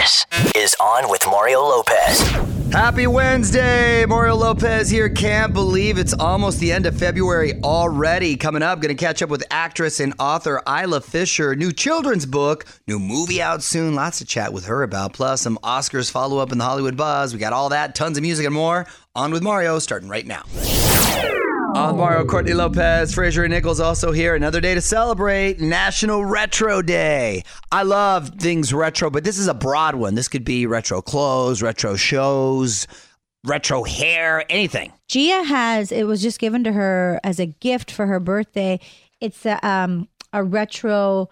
This is On with Mario Lopez. Happy Wednesday, Mario Lopez here. Can't believe it's almost the end of February already. Coming up, going to catch up with actress and author Isla Fisher. New children's book, new movie out soon. Lots to chat with her about. Plus, some Oscars follow up in the Hollywood buzz. We got all that, tons of music and more. On with Mario, starting right now. On Mario, Courtney Lopez, Fraser and Nichols also here. Another day to celebrate National Retro Day. I love things retro, but this is a broad one. This could be retro clothes, retro shows, retro hair, anything. Gia has it was just given to her as a gift for her birthday. It's a um a retro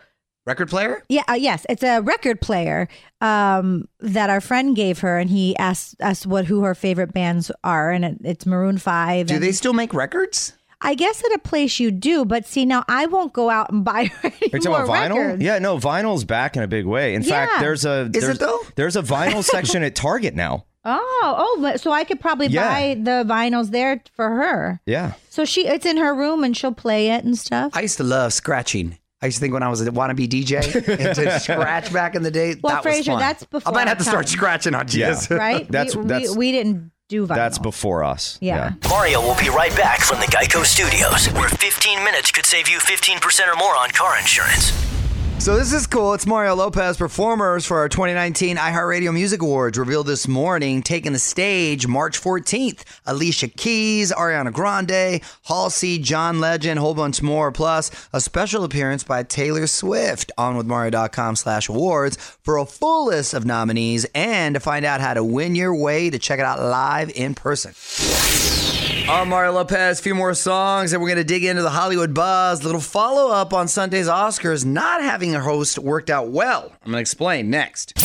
Record player? yeah uh, yes it's a record player um that our friend gave her and he asked us what who her favorite bands are and it, it's Maroon Five. Do and they still make records? I guess at a place you do, but see now I won't go out and buy any Are you talking more about vinyl? records. Yeah, no, vinyl's back in a big way. In fact, there's a Is it there's, though? there's a vinyl section at Target now. Oh, oh, so I could probably Yeah. buy the vinyls there for her. Yeah. So she, it's in her room and she'll play it and stuff. I used to love scratching. I used to think when I was a wannabe DJ and to scratch back in the day. Well, that was Fraser, fun. that's before I might have to start time. scratching on Yeah. Right? That's- we, that's- we, we didn't do vinyl. That's before us. Yeah. Mario will be right back from the Geico Studios, where 15 minutes could save you 15% or more on car insurance. So this is cool. It's Mario Lopez performers for our 2019 iHeartRadio Music Awards revealed this morning, taking the stage March 14th. Alicia Keys, Ariana Grande, Halsey, John Legend, whole bunch more. Plus a special appearance by Taylor Swift on with Mario.com slash awards for a full list of nominees and to find out how to win your way to check it out live in person. I'm Mario Lopez. A few more songs, and we're going to dig into the Hollywood buzz. A little follow up on Sunday's Oscars. Not having a host worked out well. I'm going to explain next.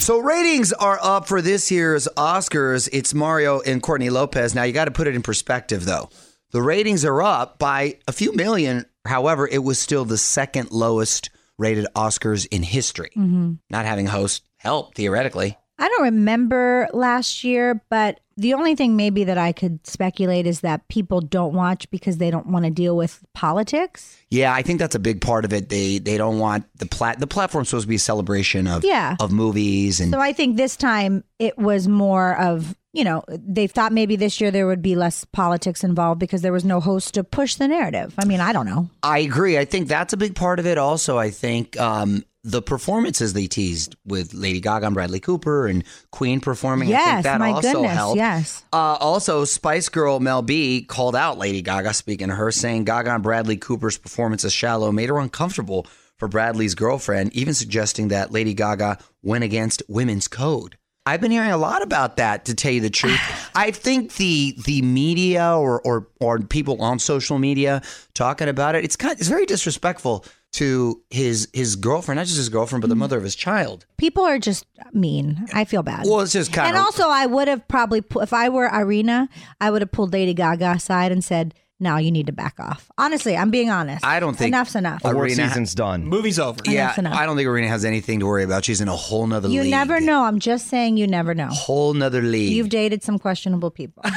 So ratings are up for this year's Oscars. It's Mario and Courtney Lopez. Now you got to put it in perspective, though. The ratings are up by a few million. However, it was still the second lowest rated Oscars in history. Mm-hmm. Not having a host helped theoretically. I don't remember last year, but the only thing maybe that I could speculate is that people don't watch because they don't want to deal with politics. Yeah, I think that's a big part of it. They they don't want the plat the platform's supposed to be a celebration of Yeah. of movies and So I think this time it was more of, you know, they thought maybe this year there would be less politics involved because there was no host to push the narrative. I mean, I don't know. I agree. I think that's a big part of it. Also, I think um, the performances they teased with Lady Gaga and Bradley Cooper and Queen performing. I think Yes, that my also goodness, helped. yes. Uh, also, Spice Girl Mel B called out Lady Gaga. Speaking to her, saying Gaga and Bradley Cooper's performance as Shallow made her uncomfortable for Bradley's girlfriend, even suggesting that Lady Gaga went against women's code. I've been hearing a lot about that. To tell you the truth, I think the the media or or or people on social media talking about it, it's kind it's very disrespectful to his his girlfriend, not just his girlfriend, but the mm-hmm. mother of his child. People are just mean. I feel bad. Well, it's just kind and of And also, I would have probably, if I were Irina, I would have pulled Lady Gaga aside and said, "No, you need to back off." Honestly, I'm being honest. I don't think- enough's enough. Award Irina- season's done. Movie's over. yeah. Enough's enough. I don't think Irina has anything to worry about. She's in a whole nother You league. never know. I'm just saying, you never know. Whole nother league. You've dated some questionable people.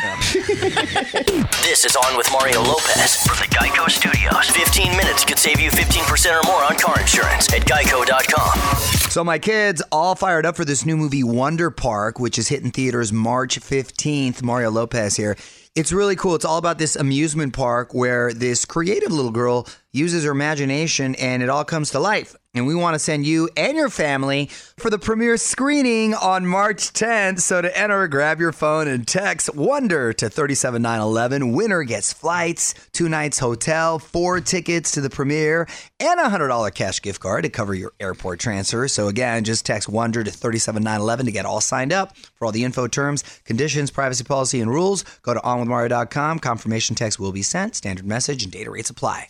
This is On with Mario Lopez from the Geico Studios. 15 minutes could save you 15% or more on car insurance at geico.com. So my kids all fired up for this new movie Wonder Park, which is hitting theaters March 15th. Mario Lopez here. It's really cool. It's all about this amusement park where this creative little girl uses her imagination and it all comes to life. And we want to send you and your family for the premiere screening on March 10th. So to enter, grab your phone and text Wonder to 37911. Winner gets flights, two nights hotel, four tickets to the premiere, and a $100 cash gift card to cover your airport transfer. So again, just text Wonder to 37911 to get all signed up. For all the info, terms, conditions, privacy policy, and rules, go to onwithmario.com. Confirmation text will be sent. Standard message and data rates apply.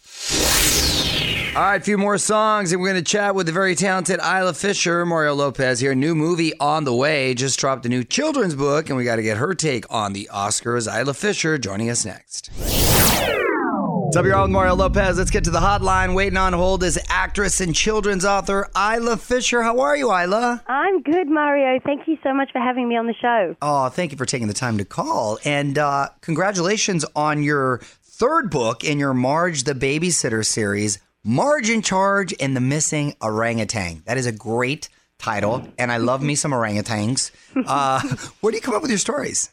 All right, a few more songs, and we're going to chat with the very talented Isla Fisher, Mario Lopez here. New movie on the way. Just dropped a new children's book, and we got to get her take on the Oscars. Isla Fisher joining us next. What's up, you're on with Mario Lopez. Let's get to the hotline. Waiting on hold is actress and children's author Isla Fisher. How are you, Isla? I'm good, Mario. Thank you so much for having me on the show. Oh, thank you for taking the time to call. And uh, congratulations on your third book in your Marge the Babysitter series, Marge in Charge and the Missing Orangutan. That is a great title, and I love me some orangutans. Uh, where do you come up with your stories?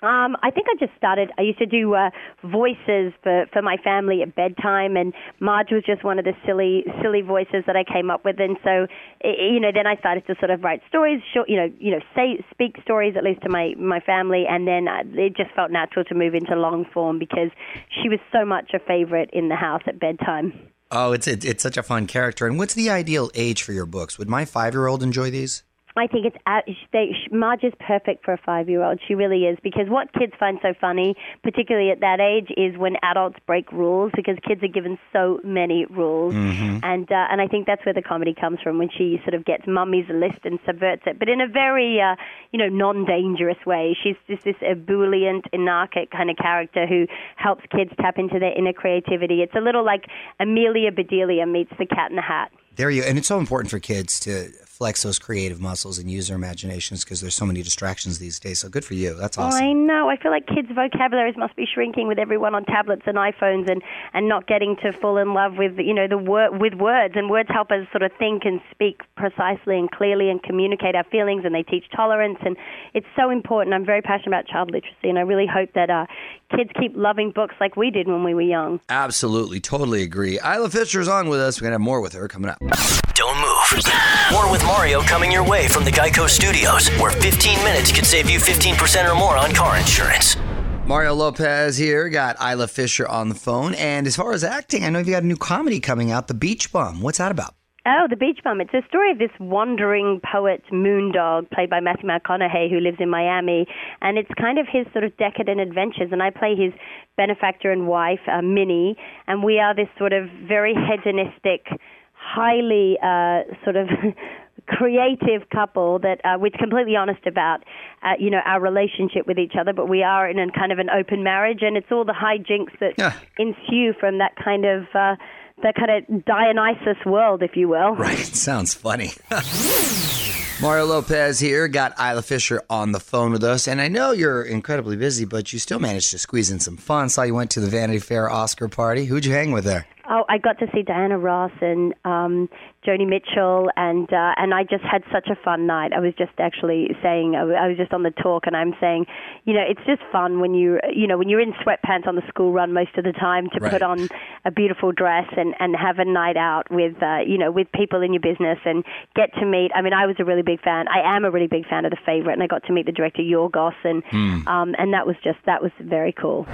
Um, I think I just started. I used to do uh, voices for, for my family at bedtime, and Marge was just one of the silly silly voices that I came up with. And so, i you know, then I started to sort of write stories, short, you know, you know, say speak stories at least to my my family, and then uh, it just felt natural to move into long form because she was so much a favorite in the house at bedtime. Oh, it's it's, it's such a fun character. And what's the ideal age for your books? Would my five year old enjoy these? I think it's at, they, Marge is perfect for a five-year-old. She really is because what kids find so funny, particularly at that age, is when adults break rules because kids are given so many rules, Mm-hmm. and uh, and I think that's where the comedy comes from when she sort of gets mummy's list and subverts it, but in a very uh, you know non-dangerous way. She's just this ebullient, anarchic kind of character who helps kids tap into their inner creativity. It's a little like Amelia Bedelia meets the Cat in the Hat. There you and it's so important for kids to flex those creative muscles and use their imaginations because there's so many distractions these days. So good for you. That's awesome. I know. I feel like kids' vocabularies must be shrinking with everyone on tablets and iPhones, and, and not getting to fall in love with you know the word with words. And words help us sort of think and speak precisely and clearly and communicate our feelings. And they teach tolerance, and it's so important. I'm very passionate about child literacy, and I really hope that uh, kids keep loving books like we did when we were young. Absolutely, totally agree. Isla Fisher's on with us. We're gonna have more with her coming up. Don't move. More with Mario coming your way from the Geico Studios, where 15 minutes could save you 15% or more on car insurance. Mario Lopez here. Got Isla Fisher on the phone. And as far as acting, I know you've got a new comedy coming out, The Beach Bum. What's that about? Oh, The Beach Bum. It's a story of this wandering poet, Moondog, played by Matthew McConaughey, who lives in Miami. And it's kind of his sort of decadent adventures. And I play his benefactor and wife, uh, Minnie. And we are this sort of very hedonistic, highly uh, sort of. creative couple that uh, we're completely honest about, uh, you know, our relationship with each other. But we are in a kind of an open marriage, and it's all the hijinks that Yeah. ensue from that kind of uh, that kind of Dionysus world, if you will. Right. Sounds funny. Mario Lopez here. Got Isla Fisher on the phone with us. And I know you're incredibly busy, but you still managed to squeeze in some fun. Saw you went to the Vanity Fair Oscar party. Who'd you hang with there? Oh, I got to see Diana Ross and um, Joni Mitchell, and uh, and I just had such a fun night. I was just actually saying, I was just on the talk, and I'm saying, you know, it's just fun when you, you know, when you're in sweatpants on the school run most of the time to Right. put on a beautiful dress and and have a night out with, uh, you know, with people in your business and get to meet. I mean, I was a really big fan. I am a really big fan of the favorite, and I got to meet the director Yorgos, and um, and that was just that was very cool.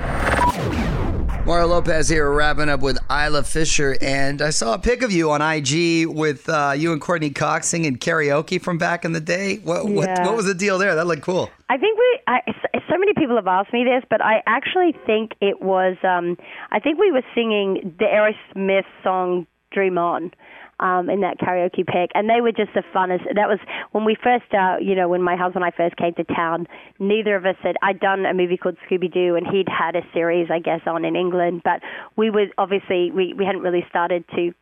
Mario Lopez here, wrapping up with Isla Fisher, and I saw a pic of you on IG with uh, you and Courteney Cox singing karaoke from back in the day. What what, what was the deal there? That looked cool. I think we. I, so many people have asked me this, but I actually think it was. Um, I think we were singing the Aerosmith song "Dream On." Um, in that karaoke pick, and they were just the funnest. That was when we first, uh, you know, when my husband and I first came to town. Neither of us had. I'd done a movie called Scooby Doo, and he'd had a series, I guess, on in England. But we were obviously we we hadn't really started to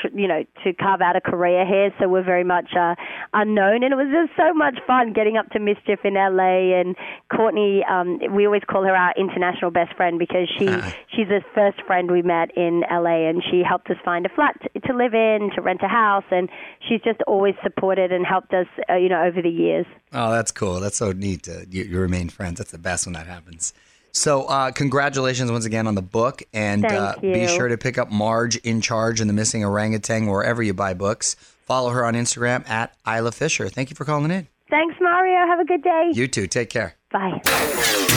tr- you know, to carve out a career here. So we're very much uh, unknown, and it was just so much fun getting up to mischief in LA. And Courtney, um, we always call her our international best friend because she she's the first friend we met in LA, and she helped us find a flat t- to live in, to rent a house, and she's just always supported and helped us, uh, you know, over the years. Oh, that's cool. That's so neat. To, you, you remain friends. That's the best when that happens. So, uh, congratulations once again on the book, and uh, be sure to pick up Marge in Charge and the Missing Orangutan wherever you buy books. Follow her on Instagram at Isla Fisher. Thank you for calling in. Thanks, Mario. Have a good day. You too. Take care. Bye.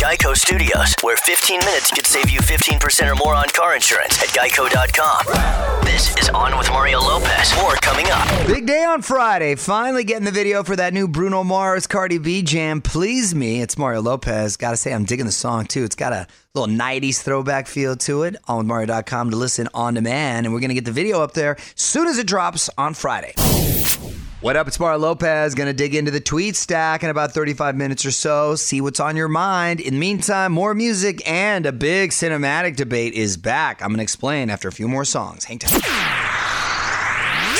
Geico Studios, where 15 minutes could save you 15% or more on car insurance at geico.com. This is On with Mario Lopez. More coming up. Big day on Friday. Finally getting the video for that new Bruno Mars Cardi B jam. Please me. It's Mario Lopez. Gotta say, I'm digging the song too. It's got a little 90s throwback feel to it. On with Mario.com to listen on demand. And we're gonna get the video up there soon as it drops on Friday. What up? It's Mara Lopez. Gonna dig into the tweet stack in about 35 minutes or so. See what's on your mind. In the meantime, more music and a big cinematic debate is back. I'm gonna explain after a few more songs. Hang tight.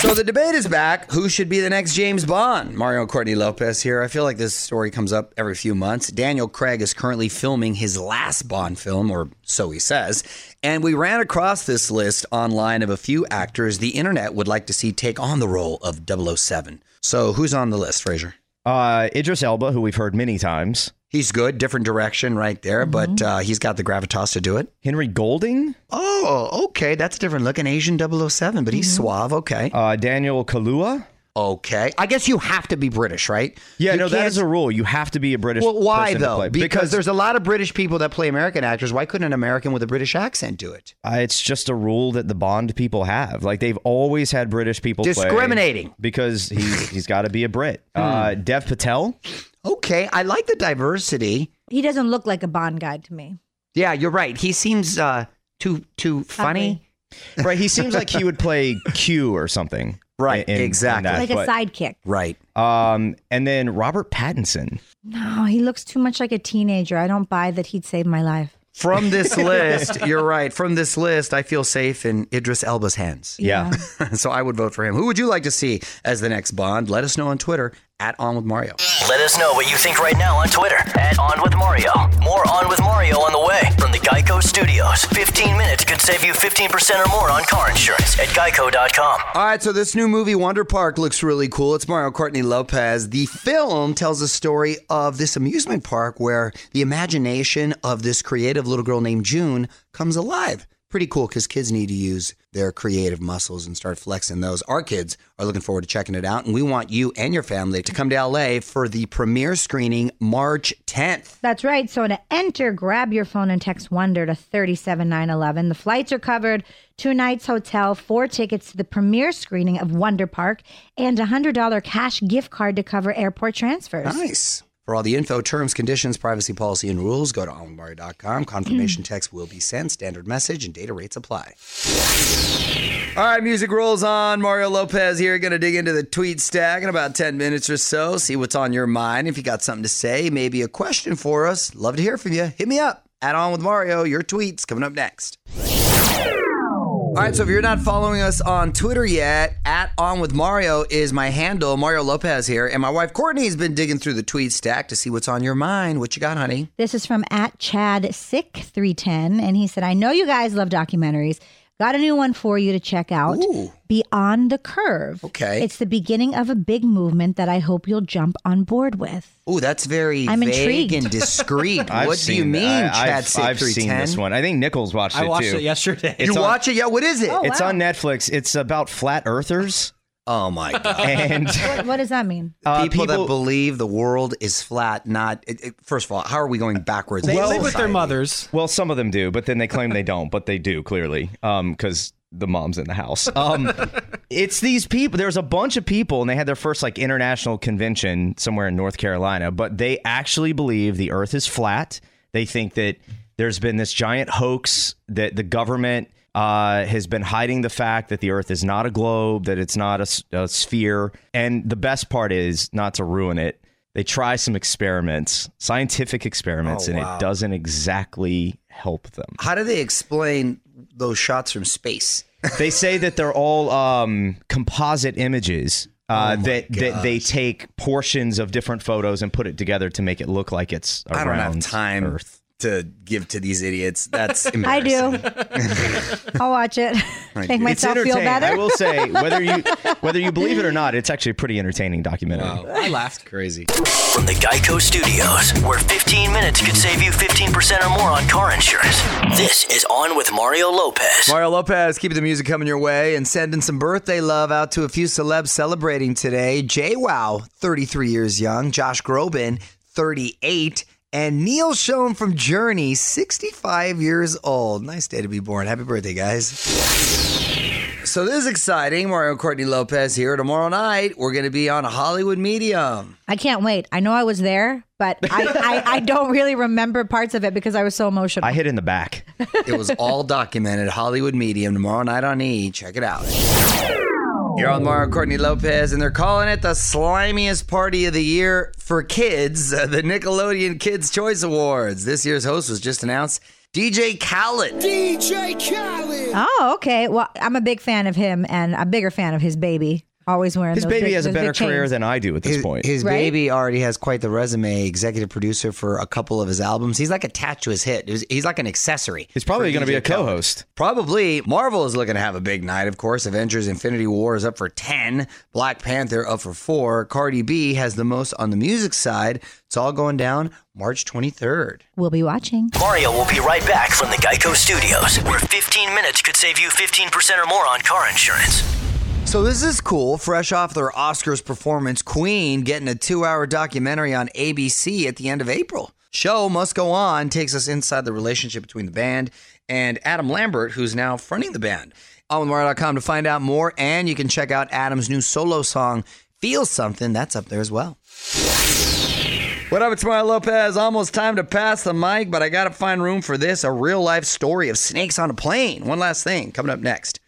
So the debate is back. Who should be the next James Bond? Mario Courtney Lopez here. I feel like this story comes up every few months. Daniel Craig is currently filming his last Bond film, or so he says. And we ran across this list online of a few actors the internet would like to see take on the role of 007. So who's on the list, Fraser? Uh, Idris Elba, who we've heard many times. He's good, different direction right there, but uh, he's got the gravitas to do it. Henry Golding, Oh, okay. That's a different look. An Asian 007, but he's suave. Okay. uh, Daniel Kaluuya. Okay. I guess you have to be British, right? Yeah, You no, that a rule. You have to be a British. Well, why person to though? play. Because, there's a lot of British people that play American actors. Why couldn't an American with a British accent do it? Uh, it's just a rule that the Bond people have. Like they've always had British people play Discriminating. because he's he's got to be a Brit. Uh, Dev Patel. Okay, I like the diversity. He doesn't look like a Bond guy to me. Yeah, you're right. He seems uh, too too funny. Right, he seems like he would play Q or something. Right, in- in exactly. that, Like a but- sidekick. Right. Um, and then Robert Pattinson. No, he looks too much like a teenager. I don't buy that he'd save my life. From this list, you're right. From this list, I feel safe in Idris Elba's hands. Yeah. so I would vote for him. Who would you like to see as the next Bond? Let us know on Twitter at On With Mario. Let us know what you think right now on Twitter at On With Mario. More On With Mario on the way from the Geico Studios. 15 minutes could save you 15% or more on car insurance at geico.com. All right, so this new movie, Wonder Park, looks really cool. It's Mario Courtney Lopez. The film tells the story of this amusement park where the imagination of this creative little girl named June comes alive. Pretty cool because kids need to use their creative muscles and start flexing those. Our kids are looking forward to checking it out, and we want you and your family to come to LA for the premiere screening March 10th. That's right. So to enter, grab your phone and text Wonder to 37911. The flights are covered, two nights hotel, four tickets to the premiere screening of Wonder Park, and a $100 cash gift card to cover airport transfers. Nice. For all the info, terms, conditions, privacy policy, and rules, go to onwithmario.com. Mm. Confirmation text will be sent. Standard message and data rates apply. All right, music rolls on. Mario Lopez here. Going to dig into the tweet stack in about 10 minutes or so. See what's on your mind. If you got something to say, maybe a question for us, love to hear from you. Hit me up. Add on with Mario. Your tweets coming up next. All right, so if you're not following us on Twitter yet, at On With Mario is my handle. Mario Lopez here, and my wife Courtney has been digging through the tweet stack to see what's on your mind. What you got, honey? This is from at Chad Sick 310, and he said, I know you guys love documentaries. Got a new one for you to check out. Ooh. Behind the Curve. Okay. It's the beginning of a big movement that I hope you'll jump on board with. Oh, that's very I'm vague intrigued. and discreet. I've what do you mean, I, Chad? I've, Sick I've seen this one. I think Nichols watched I it watched too. it yesterday. You It's on- watch it? Yeah. What is it? Oh, It's wow. on Netflix. It's about flat earthers Oh my god. and What, what does that mean? uh, people, that believe the world is flat. Not it, it- first of all, how are we going backwards? They in live with their mothers. Well, some of them do, but then they claim they don't, but they do clearly, because the mom's in the house. Um, it's these people. There's a bunch of people, and they had their first like international convention somewhere in North Carolina, but they actually believe the Earth is flat. They think that there's been this giant hoax that the government. Uh, has been hiding the fact that the Earth is not a globe, that it's not a sphere, and the best part is not to ruin it. They try some experiments, scientific experiments, Oh, and wow. it doesn't exactly help them. How do they explain those shots from space? they say that they're all um, composite images. Uh, Oh that that they take portions of different photos and put it together to make it look like it's I don't have around time Earth. To give to these idiots. That's I do. I'll watch it. Make do. It's myself feel better. I will say whether you whether you believe it or not, it's actually a pretty entertaining documentary. I laughed. Crazy. From the Geico Studios, where 15 minutes could save you 15% or more on car insurance. This is On with Mario Lopez. Mario Lopez, keeping the music coming your way and sending some birthday love out to a few celebs celebrating today. JWoww, 33 years young. Josh Groban, 38. And Neal Schon from Journey, 65 years old. Nice day to be born. Happy birthday, guys. So this is exciting. Mario Courtney Lopez here. Tomorrow night, we're going to be on Hollywood Medium. I can't wait. I know I was there, but I, I, I don't really remember parts of it because I was so emotional. I hit in the back. It was all documented. Hollywood Medium tomorrow night on E. Check it out. You're on Mario Courtney Lopez, and they're calling it the slimiest party of the year for kids, uh, the Nickelodeon Kids Choice Awards. This year's host was just announced, DJ Khaled. DJ Khaled. Oh, okay. Well, I'm a big fan of him and a bigger fan of his baby. Always wearing His those baby big- has a those better big career chains. than I do at this His, point. his Right? baby already has quite the resume. Executive producer for a couple of his albums. He's like attached to his hit. He's- He's like an accessory. He's probably for going to be DJ a Khaled. co-host. Probably. Marvel is looking to have a big night, of course. Avengers Infinity War is up for 10. Black Panther up for 4. Cardi B has the most on the music side. It's all going down March 23rd. We'll be watching. Mario will be right back from the Geico Studios, where 15 minutes could save you 15% or more on car insurance. So this is cool. Fresh off their Oscars performance, Queen getting a two-hour documentary on ABC at the end of April. Show must go on takes us inside the relationship between the band and Adam Lambert, who's now fronting the band. On with Mario.com to find out more, and you can check out Adam's new solo song, "Feel Something." That's up there as well. What up, it's Mario Lopez. Almost time to pass the mic, but I gotta find room for this a real life story of snakes on a plane. One last thing coming up next.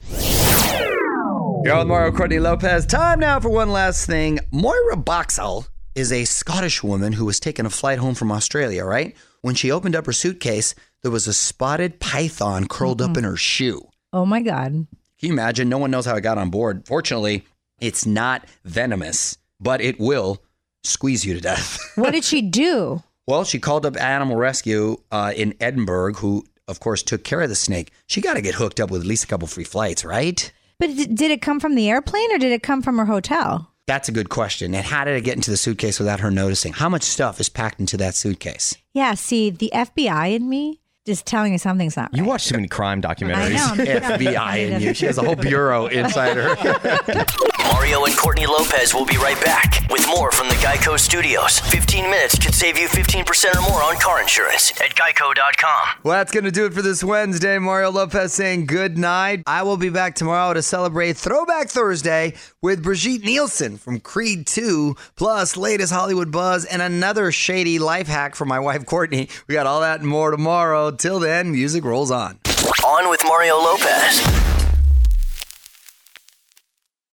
You're on Mario Courtney Lopez. Time now for one last thing. Moira Boxall is a Scottish woman who was taking a flight home from Australia, right? When she opened up her suitcase, there was a spotted python curled up in her shoe. Oh my God. Can you imagine? No one knows how it got on board. Fortunately, it's not venomous, but it will squeeze you to death. What did she do? well, she called up Animal Rescue uh, in Edinburgh, who, of course, took care of the snake. She got to get hooked up with at least a couple free flights, right? But d- did it come from the airplane or did it come from her hotel? That's a good question. And how did it get into the suitcase without her noticing? How much stuff is packed into that suitcase? Yeah, see, the FBI in me is telling me something's not right. You watch too many crime I documentaries. know. FBI in you. She has a whole bureau inside her. Mario and Courtney Lopez will be right back with more from the Geico Studios. 15 minutes could save you 15% or more on car insurance at geico.com. well, that's going to do it for this Wednesday. Mario Lopez saying good night. I will be back tomorrow to celebrate Throwback Thursday with Brigitte Nielsen from Creed 2, plus latest Hollywood buzz and another shady life hack from my wife Courtney. We got all that and more tomorrow. Till then, music rolls on. On with Mario Lopez.